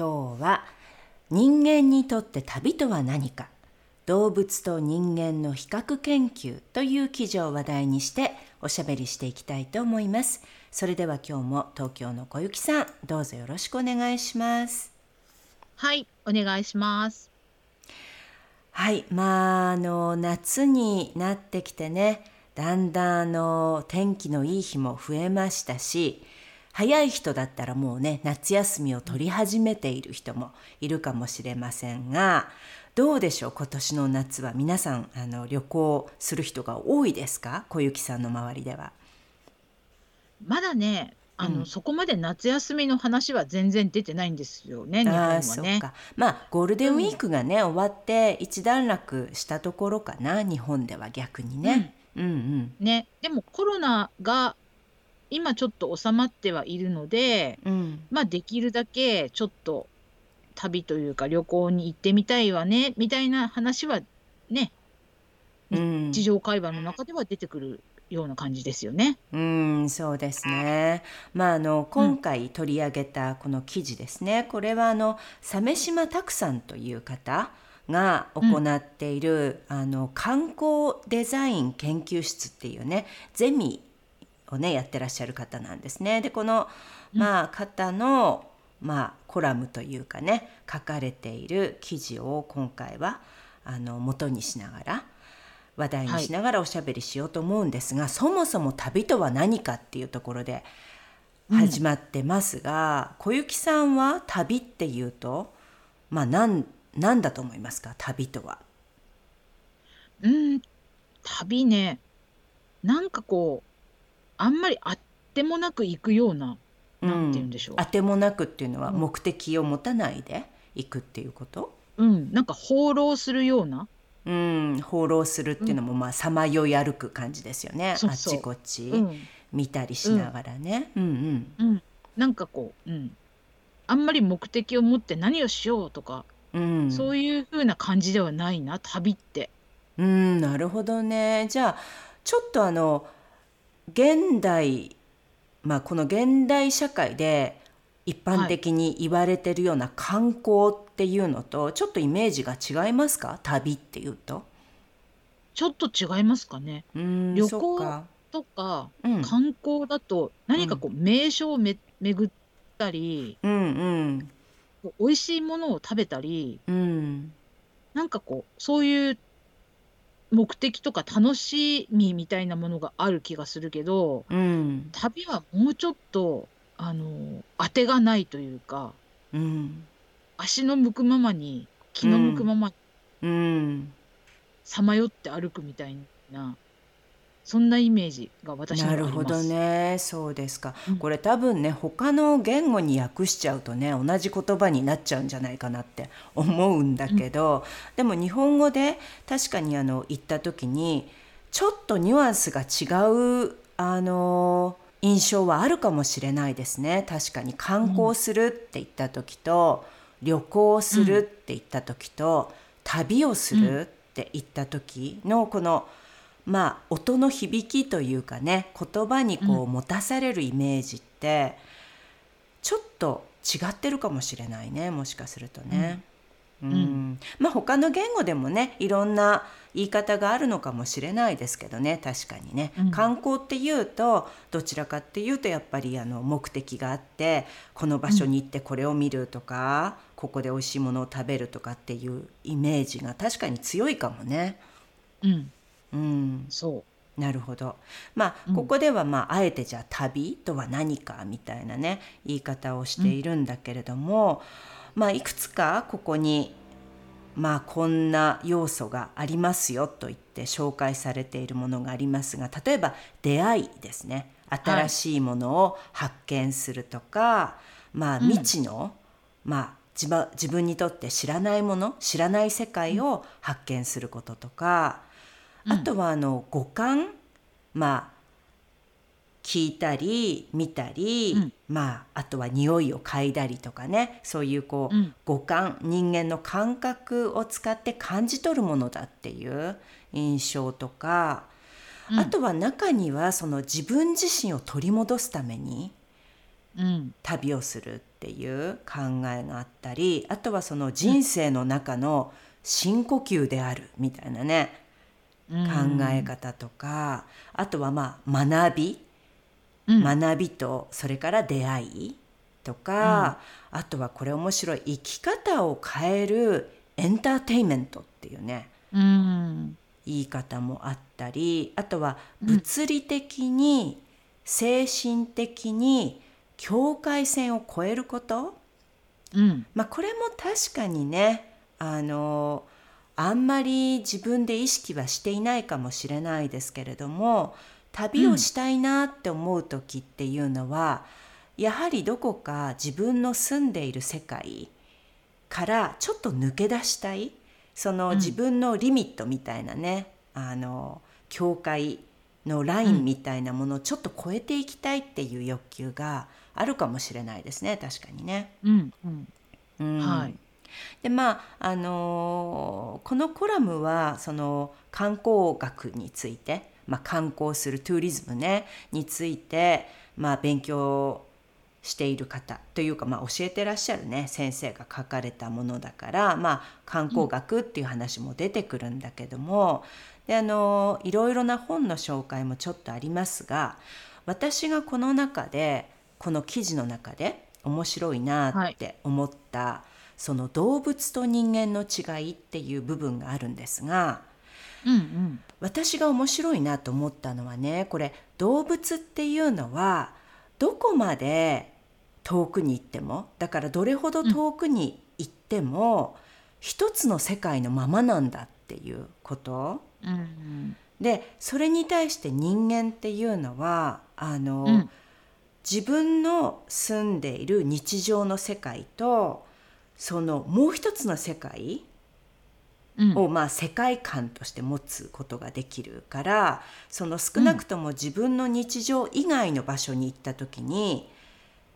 今日は人間にとって旅とは何か。動物と人間の比較研究という記事を話題にしておしゃべりしていきたいと思います。それでは今日も東京の小雪さんどうぞよろしくお願いします。はいお願いします。はいまああの夏になってきてねだんだんあの天気のいい日も増えましたし早い人だったらもうね夏休みを取り始めている人もいるかもしれませんがどうでしょう今年の夏は皆さんあの旅行する人が多いですか？小雪さんの周りでは。まだねあの、うん、そこまで夏休みの話は全然出てないんですよね、日本はね。まあ、ゴールデンウィークがね、うん、終わって一段落したところかな、日本では逆にね。うん、うん、うん、ね、でもコロナが今ちょっと収まってはいるので、うん、まあできるだけちょっと旅というか旅行に行ってみたいわねみたいな話はね、日常会話の中では出てくるような感じですよね。うん、そうですね。まああの今回取り上げたこの記事ですね。うん、これはあの鮫島拓さんという方が行っている、うん、あの観光デザイン研究室っていうねゼミをねやってらっしゃる方なんですね。でこの、まあ、方の、まあ、コラムというかね書かれている記事を今回はあの元にしながら話題にしながらおしゃべりしようと思うんですが、はい、そもそも旅とは何かっていうところで始まってますが、うん、小雪さんは旅っていうとまあ何何だと思いますか？旅とは。うん。旅ね。なんかこうあんまりあってもなく行くような、なんて言うんでしょう。あてもなくっていうのは目的を持たないで行くっていうこと？うん、なんか放浪するような。うん、放浪するっていうのも、まあさまよい歩く感じですよね。あっちこっち見たりしながらね。うん、うん、うん。なんかこう、うん。あんまり目的を持って何をしようとか、うん、そういう風な感じではないな、旅って。うん、なるほどね。じゃあちょっとあの現代、まあ、この現代社会で一般的に言われてるような観光っていうのとちょっとイメージが違いますか？旅っていうと。ちょっと違いますかね。旅行とか観光だと何かこう名所をめ巡ったり、うんうん、美味しいものを食べたり、うん、なんかこうそういう目的とか楽しみみたいなものがある気がするけど、うん。旅はもうちょっと、あの、当てがないというか、うん。足の向くままに、気の向くままうん。さまよって歩くみたいなそんなイメージが私にはあります。なるほどね。そうですか。うん、これ多分ね、他の言語に訳しちゃうとね、同じ言葉になっちゃうんじゃないかなって思うんだけど、うん、でも日本語で確かにあの言った時に、ちょっとニュアンスが違う、あの、印象はあるかもしれないですね。確かに観光するって言った時と、うん、旅行するって言った時と、旅をするって言った時のこの、まあ音の響きというかね言葉にこう持たされるイメージって、ちょっと違ってるかもしれないねもしかするとね。うん、うん、まあ他の言語でもねいろんな言い方があるのかもしれないですけどね確かにね、うん、観光っていうとどちらかっていうとやっぱりあの目的があってこの場所に行ってこれを見るとか、うん、ここで美味しいものを食べるとかっていうイメージが確かに強いかもね。うんうん、そう。なるほど。まあ、ここでは、まあ、あえてじゃあ旅とは何かみたいなね言い方をしているんだけれども、うん、まあいくつかここに、まあこんな要素がありますよと言って紹介されているものがありますが例えば出会いですね。新しいものを発見するとか、はい、まあ未知の、うん、まあ自分にとって知らないもの知らない世界を発見することとか、うん、あとはあの五感まあ聞いたり見たり、うん、まああとは匂いを嗅いだりとかね。そういうこう、うん、五感人間の感覚を使って感じ取るものだっていう印象とか、うん、あとは中にはその自分自身を取り戻すために旅をするっていう考えがあったりあとはその人生の中の深呼吸であるみたいなね、考え方とかあとはまあ学び。学びとそれから出会いとか、うん、あとはこれ面白い生き方を変えるエンターテインメントっていうね、うん、言い方もあったりあとは物理的に、精神的に境界線を越えること、うん、まあこれも確かにねあのあんまり自分で意識はしていないかもしれないですけれども旅をしたいなって思う時っていうのは、うん、やはりどこか自分の住んでいる世界からちょっと抜け出したいその自分のリミットみたいなね、うん、あの境界のラインみたいなものをちょっと超えていきたいっていう欲求があるかもしれないですね確かにね。うん。うん、はいでまああのー、このコラムはその観光学についてまあ、観光するトゥーリズムねについて、まあ、勉強している方というか、まあ、教えてらっしゃるね先生が書かれたものだから、まあ、観光学っていう話も出てくるんだけども、であのいろいろな本の紹介もちょっとありますが私がこの中でこの記事の中で面白いなって思った、はい、その動物と人間の違いっていう部分があるんですがうんうん、私が面白いなと思ったのはねこれ動物っていうのはどこまで遠くに行ってもだからどれほど遠くに行っても、うん、一つの世界のままなんだっていうこと。うんうん、でそれに対して人間っていうのはあの、うん、自分の住んでいる日常の世界とそのもう一つの世界を、まあ、世界観として持つことができるからその少なくとも自分の日常以外の場所に行った時に、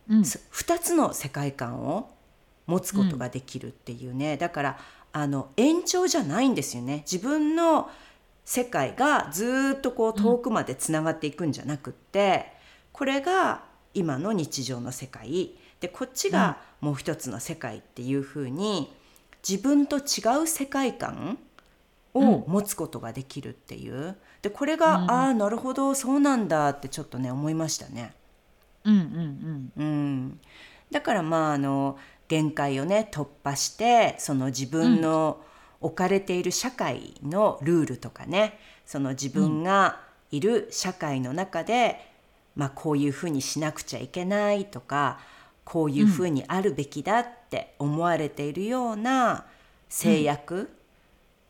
うん、2つの世界観を持つことができるっていうね、だからあの延長じゃないんですよね。自分の世界がずっとこう遠くまでつながっていくんじゃなくって、これが今の日常の世界。でこっちがもう一つの世界っていうふうに、自分と違う世界観を持つことができるっていう、でこれが、うん、ああなるほどそうなんだってちょっとね思いましたね。うんうんうん、うん、だからまああの限界をね突破してその自分の置かれている社会のルールとかねその自分がいる社会の中で、まあ、こういうふうにしなくちゃいけないとかこういうふうにあるべきだって思われているような制約、うん、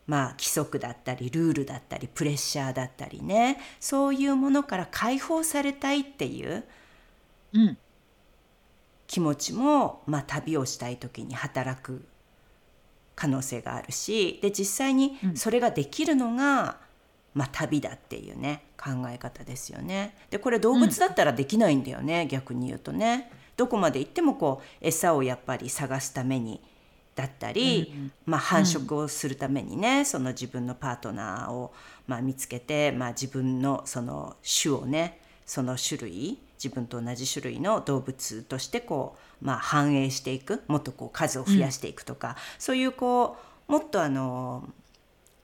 まあ規則だったりルールだったりプレッシャーだったりね。そういうものから解放されたいっていう気持ちも、まあ、旅をしたい時に働く可能性があるしで実際にそれができるのが、まあ、旅だっていうね考え方ですよね。でこれ動物だったらできないんだよね、うん、逆に言うとね。どこまで行ってもこう餌をやっぱり探すためにだったり、うん、まあ、繁殖をするためにね、うん、その自分のパートナーを、まあ、見つけて、まあ、自分のその種をねその種類自分と同じ種類の動物としてこう、まあ、繁栄していくもっとこう数を増やしていくとか、うん、そういうこうもっとあの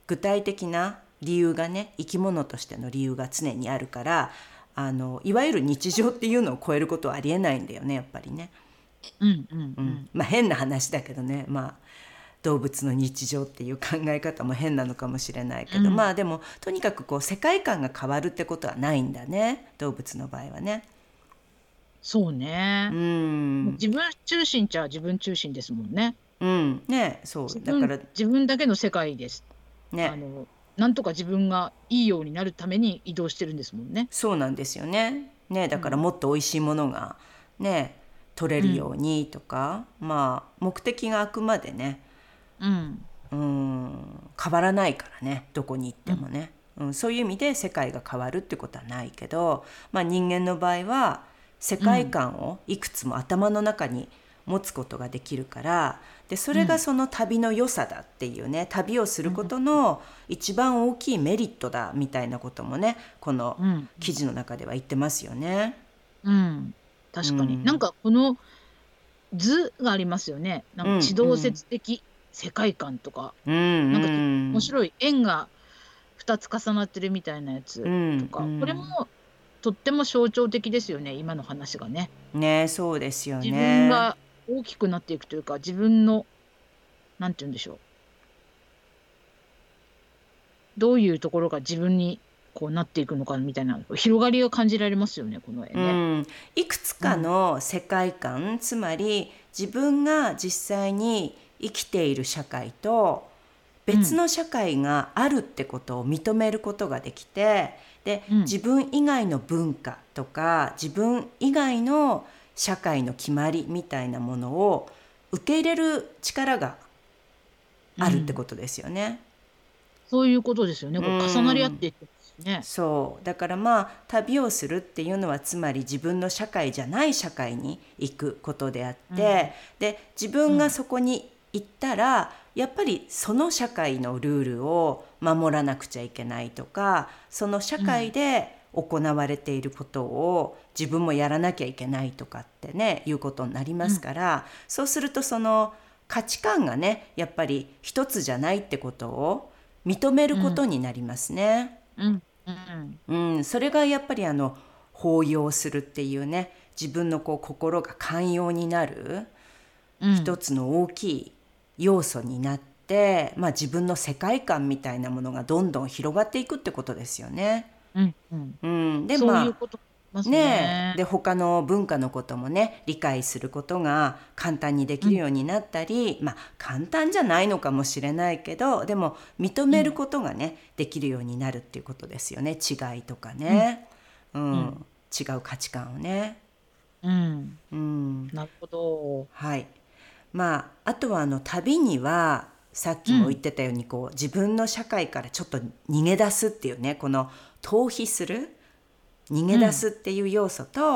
具体的な理由がね生き物としての理由が常にあるからあのいわゆる日常っていうのを超えることはありえないんだよねやっぱりね。うんうんうん、まあ変な話だけどねまあ動物の日常っていう考え方も変なのかもしれないけど、うん、まあでもとにかくこう世界観が変わるってことはないんだね動物の場合はね。そうね。うん。自分中心じゃ自分中心ですもんね。うん、ねそうだから自分だけの世界です。ね。あのなんとか自分がいいようになるために移動してるんですもんね。そうなんですよね。ねだからもっと美味しいものがね取れるようにとか、うん、まあ目的があくまでね、うん、うん変わらないからねどこに行ってもね、うん、うん、そういう意味で世界が変わるってことはないけど、まあ、人間の場合は世界観をいくつも頭の中に持つことができるからでそれがその旅の良さだっていうね旅をすることの一番大きいメリットだみたいなこともねこの記事の中では言ってますよね。うん、確かに、うん、なんかこの図がありますよね。なんか地動説的世界観とか、うん、なんか面白い円が2つ重なってるみたいなやつとか、うん、これもとっても象徴的ですよね今の話がね。ねそうですよね。自分が大きくなっていくというか自分のなんて言うんでしょう。どういうところが自分にこうなっていくのかみたいな広がりが感じられますよねこの絵ね、うん。いくつかの世界観、うん、つまり自分が実際に生きている社会と別の社会があるってことを認めることができて、で、うん、自分以外の文化とか自分以外の社会の決まりみたいなものを受け入れる力があるってことですよね。うん、そういうことですよね。こう重なり合っていってね、そうだからまあ旅をするっていうのはつまり自分の社会じゃない社会に行くことであって、うん、で自分がそこに行ったら、やっぱりその社会のルールを守らなくちゃいけないとかその社会で行われていることを自分もやらなきゃいけないとかってねいうことになりますから、うん、そうするとその価値観がねやっぱり一つじゃないってことを認めることになりますね。うん、うん、うん、それがやっぱりあの抱擁するっていうね自分のこう心が寛容になる一つの大きい要素になって、まあ、自分の世界観みたいなものがどんどん広がっていくってことですよね。うんうん。うん、でまあね。ねで他の文化のこともね理解することが簡単にできるようになったり、うん、まあ簡単じゃないのかもしれないけどでも認めることがね、できるようになるっていうことですよね。違いとかね、うん。違う価値観をね。うん、うん、なるほど。はい。まああとはあの旅にはさっきも言ってたようにこう、自分の社会からちょっと逃げ出すっていうねこの逃避する逃げ出すっていう要素と、うん、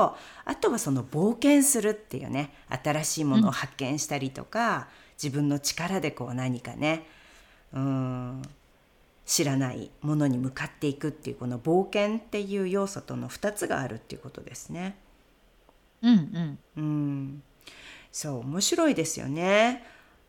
あとはその冒険するっていうね新しいものを発見したりとか、うん、自分の力でこう何かねうん知らないものに向かっていくっていうこの冒険っていう要素との2つがあるっていうことですね。うんうん、うんそう面白いですよね。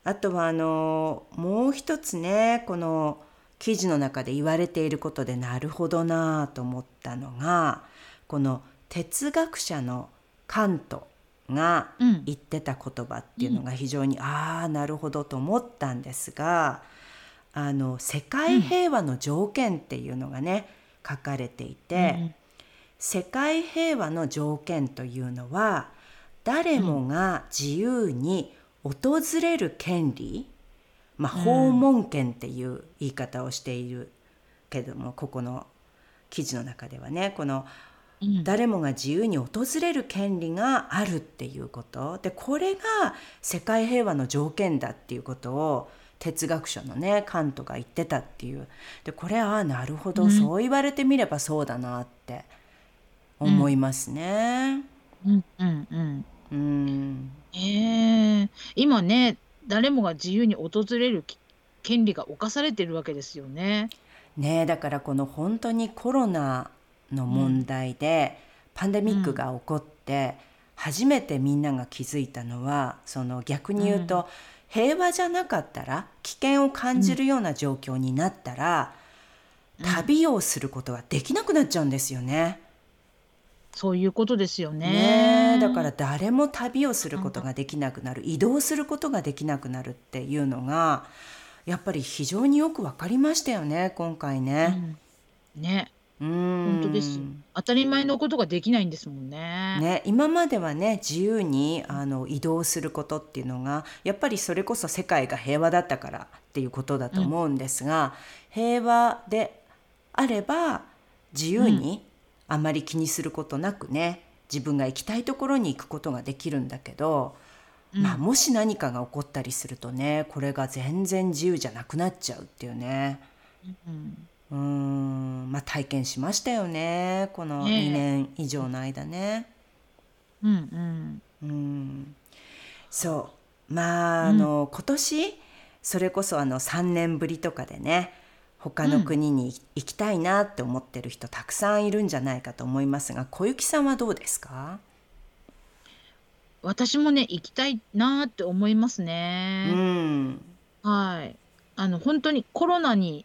あとはあのもう一つねこの記事の中で言われていることでなるほどなと思ったのがこの哲学者のカントが言ってた言葉っていうのが非常に、うん、ああなるほどと思ったんですがあの世界平和の条件っていうのがね、書かれていて、うん、世界平和の条件というのは誰もが自由に訪れる権利、まあ、訪問権っていう言い方をしているけども、ここの記事の中ではねこの誰もが自由に訪れる権利があるっていうこと。でこれが世界平和の条件だっていうことを哲学者のねカントが言ってたっていう。でこれはなるほど、うん、そう言われてみればそうだなって思いますね。うん。うん。うんうん、えー、今ね誰もが自由に訪れる権利が侵されてるわけですよね。ねだからこの本当にコロナの問題で、パンデミックが起こって、初めてみんなが気づいたのはその逆に言うと、平和じゃなかったら危険を感じるような状況になったら、旅をすることができなくなっちゃうんですよね。そういうことですよね。ねだから誰も旅をすることができなくなる、移動することができなくなるっていうのがやっぱり非常によく分かりましたよね今回ね。うん、ね本当です。当たり前のことができないんですもんね。ね、今まではね自由にあの移動することっていうのがやっぱりそれこそ世界が平和だったからっていうことだと思うんですが、うん、平和であれば自由にあまり気にすることなくね自分が行きたいところに行くことができるんだけど、うん、まあ、もし何かが起こったりするとねこれが全然自由じゃなくなっちゃうっていうね。うんうん。まあ体験しましたよねこの2年以上の間ね。うんうん。うん。そう。まああの、うん、今年それこそあの3年ぶりとかでね他の国に行きたいなって思ってる人たくさんいるんじゃないかと思いますが小雪さんはどうですか？私もね行きたいなって思いますね。うん、はいあの本当にコロナに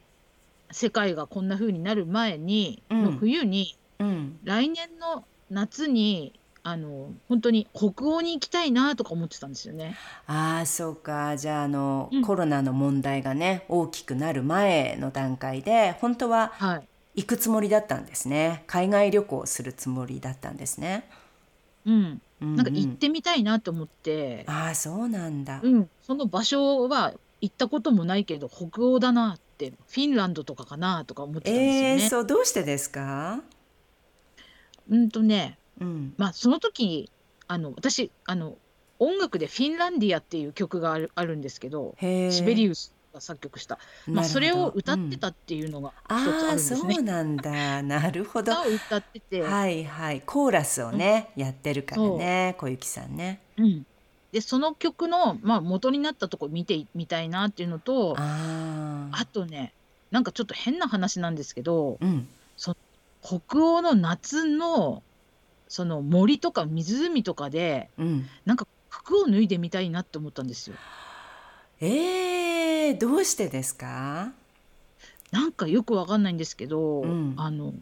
世界がこんな風になる前に、の冬に、うん。来年の夏に、あの、本当に北欧に行きたいなとか思ってたんですよね。ああ、そうか。じゃあ、あの、うん。コロナの問題がね、大きくなる前の段階で、本当ははい。行くつもりだったんですね。海外旅行するつもりだったんですね。うん。うんなんか行ってみたいなと思って、ああ、そうなんだ。うん、その場所は行ったこともないけど、北欧だなってフィンランドとかかなとか思ってたんですよえー、ね。そうどうしてですか？うんとね、うん、まあその時あの私あの音楽で「フィンランディア」っていう曲があるあるんですけどシベリウスが作曲した、まあ、それを歌ってたっていうのが一つあるんですね。うん、そうなんだ。なるほど。歌を歌ってて。はいはい。コーラスをね、うん、やってるからね小雪さんね。うん。でその曲の、まあ、元になったとこ見てみたいなっていうのとああとねなんかちょっと変な話なんですけど、うん、そ北欧の夏のその森とか湖とかで、うん、なんか服を脱いでみたいなって思ったんですよ。えー、どうしてですか？なんかよくわかんないんですけど、うん、あの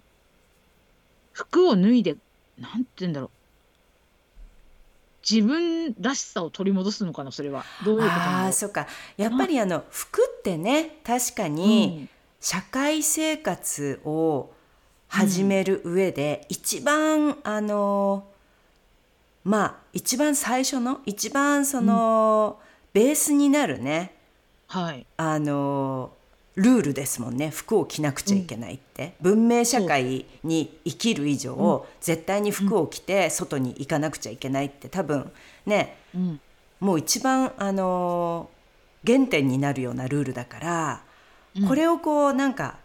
服を脱いでなんて言うんだろう。自分らしさを取り戻すのかなそれは。どういうことああそうか。やっぱりあの服ってね確かに社会生活を始める上で一番、あのまあ一番最初の一番その、ベースになるねはい。あのルールですもんね。服を着なくちゃいけないって、うん、文明社会に生きる以上、うん、絶対に服を着て外に行かなくちゃいけないって多分ね、うん、もう一番あの原点になるようなルールだから、これをこうなんか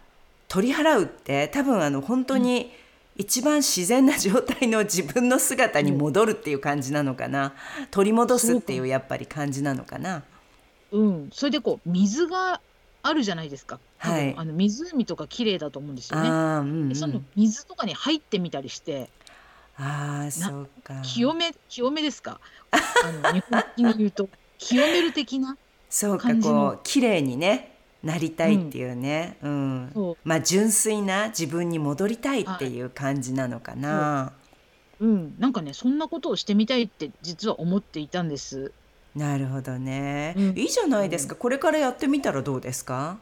取り払うって多分あの本当に一番自然な状態の自分の姿に戻るっていう感じなのかな、取り戻すっていうやっぱり感じなのかな。うん、それでこう水があるじゃないですか。はい。あの湖とか綺麗だと思うんですよね。うんうその水とかに入ってみたりして、ああ、そうか。清め清めですか？あの日本的に言うと清める的なそうか、こう綺麗にね、なりたいっていうね、うん。そうまあ純粋な自分に戻りたいっていう感じなのかな。うん、なんかねそんなことをしてみたいって実は思っていたんです。なるほどね。うん、いいじゃないですか。これからやってみたらどうですか？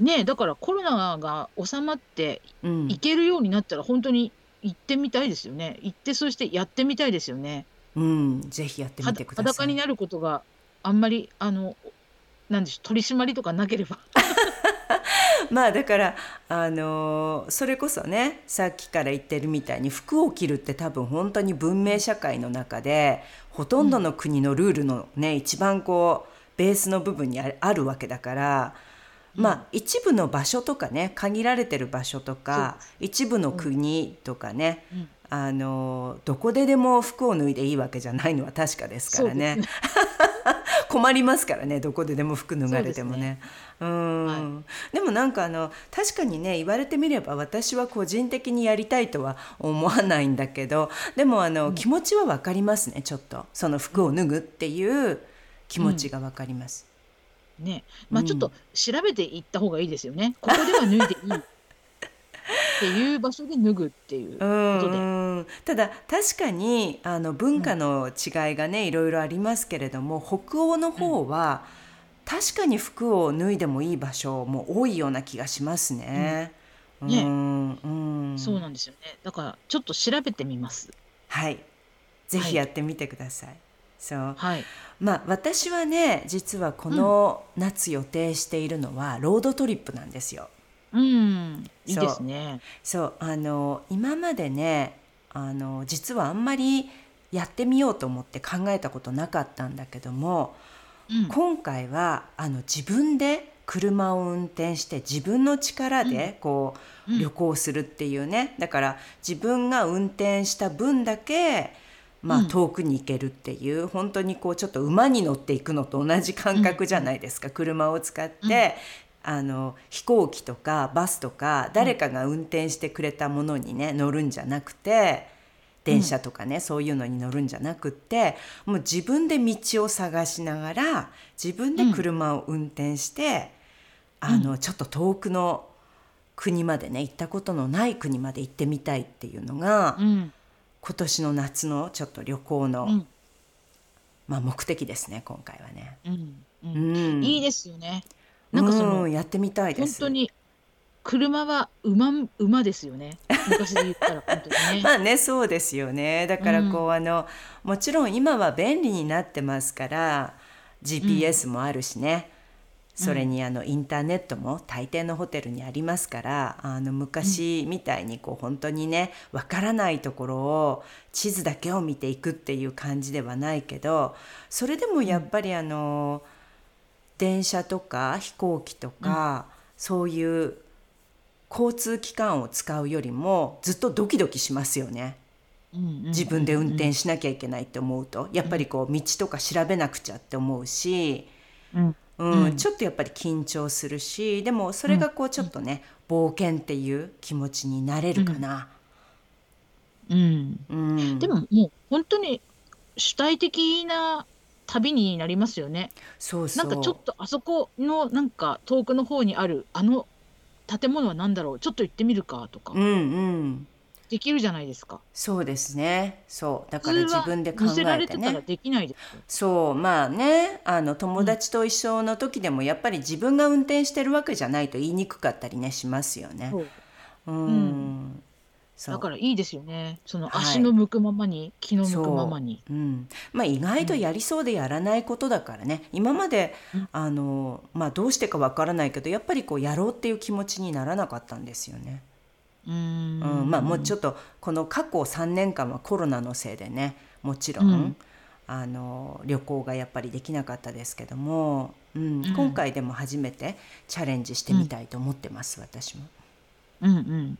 ねだからコロナが収まって行けるようになったら本当に行ってみたいですよね。行ってそしてやってみたいですよね。うん、ぜひやってみてください。裸になることがあんまりあのなんでしょう取り締まりとかなければ。まあだからあのそれこそねさっきから言ってるみたいに服を着るって多分本当に文明社会の中でほとんどの国のルールのね、一番こうベースの部分にあるわけだから。まあ、一部の場所とかね限られてる場所とか一部の国とかね、うん、あのどこででも服を脱いでいいわけじゃないのは確かですからね。困りますからねどこででも服脱がれてもね。う、ね、ん、はい、でもなんかあの確かにね言われてみれば私は個人的にやりたいとは思わないんだけどでもあの、うん、気持ちは分かりますねちょっと。その服を脱ぐっていう気持ちが分かります。うん、ね。まあちょっと調べていった方がいいですよね。ここでは脱いでいいっていう場所で脱ぐっていうことで。ただ確かにあの文化の違いがね、いろいろありますけれども北欧の方は、確かに服を脱いでもいい場所も多いような気がしますね。ね、うんそうなんですよね。だからちょっと調べてみます。はい、ぜひやってみてください。はい、そう、はい、まあ私はね実はこの夏予定しているのはロードトリップなんですよ。うん、いいですね。そう。あの今までねあの実はあんまりやってみようと思って考えたことなかったんだけども、うん、今回はあの自分で車を運転して自分の力でこう、うん、旅行するっていうね。だから自分が運転した分だけまあ、遠くに行けるっていう、うん、本当にこうちょっと馬に乗っていくのと同じ感覚じゃないですか、うん、車を使って、うん、あの飛行機とかバスとか誰かが運転してくれたものにね乗るんじゃなくて電車とかね、そういうのに乗るんじゃなくってもう自分で道を探しながら自分で車を運転して、あのちょっと遠くの国までね行ったことのない国まで行ってみたいっていうのが、うん、今年の夏のちょっと旅行の、うん、まあ、目的ですね今回はね、うん。いいですよねなんかその、やってみたいです。本当に車は馬馬ですよね。昔で言ったら本当にね。まあねそうですよね。だからこう、あのもちろん今は便利になってますから GPS もあるしね、それにあのインターネットも大抵のホテルにありますからあの昔みたいにこう本当にねわからないところを地図だけを見ていくっていう感じではないけどそれでもやっぱりあの電車とか飛行機とか、そういう交通機関を使うよりもずっとドキドキしますよね。自分で運転しなきゃいけないって思うと。やっぱりこう道とか調べなくちゃって思うし、うん。うん、ちょっとやっぱり緊張するしでもそれがこうちょっとね、冒険っていう気持ちになれるかな。うん、うん、でももう本当に主体的な旅になりますよね。そうそうなんかちょっとあそこのなんか遠くの方にあるあの建物は何だろう？ちょっと行ってみるかとか。うんうんできるじゃないですか。そうですね。そうだから自分で考えてね。できないですそうまあねあの友達と一緒の時でもやっぱり自分が運転してるわけじゃないと言いにくかったりねしますよね。うん、うんだからいいですよね。その足の向くままに、はい、気の向くままに。ううん。まあ意外とやりそうでやらないことだからね。うん、今まで、あのまあどうしてかわからないけど、やっぱりこうやろうっていう気持ちにならなかったんですよね。うん、まあもうちょっとこの過去3年間はコロナのせいでねもちろん、うん、あの旅行がやっぱりできなかったですけども、うん、うん、今回でも初めてチャレンジしてみたいと思ってます、私も。うんうん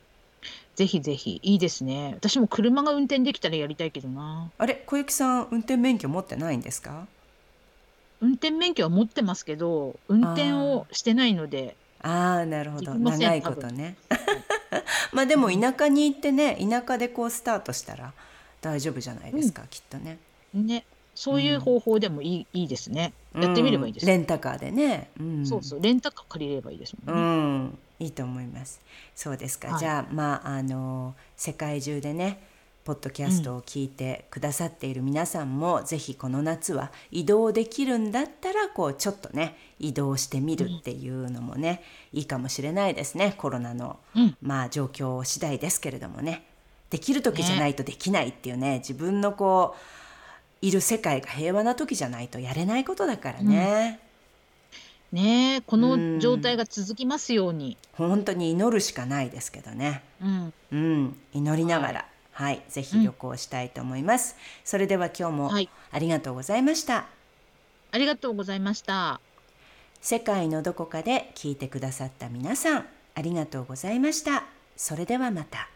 ぜひぜひ。いいですね。私も車が運転できたらやりたいけどな。あれ小雪さん運転免許持ってないんですか？運転免許は持ってますけど運転をしてないので。ああなるほど。長いことね。まあでも田舎に行ってね田舎でこうスタートしたら大丈夫じゃないですか、うん、きっとね。ね。そういう方法でもいいうん、いいですね。やってみればいいです、レンタカーでね、うん、そうそう。レンタカー借りればいいですもんね。うんいいと思います。そうですか。はい、じゃあまああの世界中でねポッドキャストを聞いてくださっている皆さんも、うん、ぜひこの夏は移動できるんだったらこうちょっとね移動してみるっていうのもね、うん、いいかもしれないですねコロナの、うん、まあ状況次第ですけれどもねできる時じゃないとできないっていうね、ね、自分のこういる世界が平和な時じゃないとやれないことだからね。ねこの状態が続きますように、本当に祈るしかないですけどね。うん、うん、祈りながら、はいはい、ぜひ旅行したいと思います。うん、それでは今日もありがとうございました。ありがとうございました。世界のどこかで聞いてくださった皆さん、ありがとうございました。それではまた。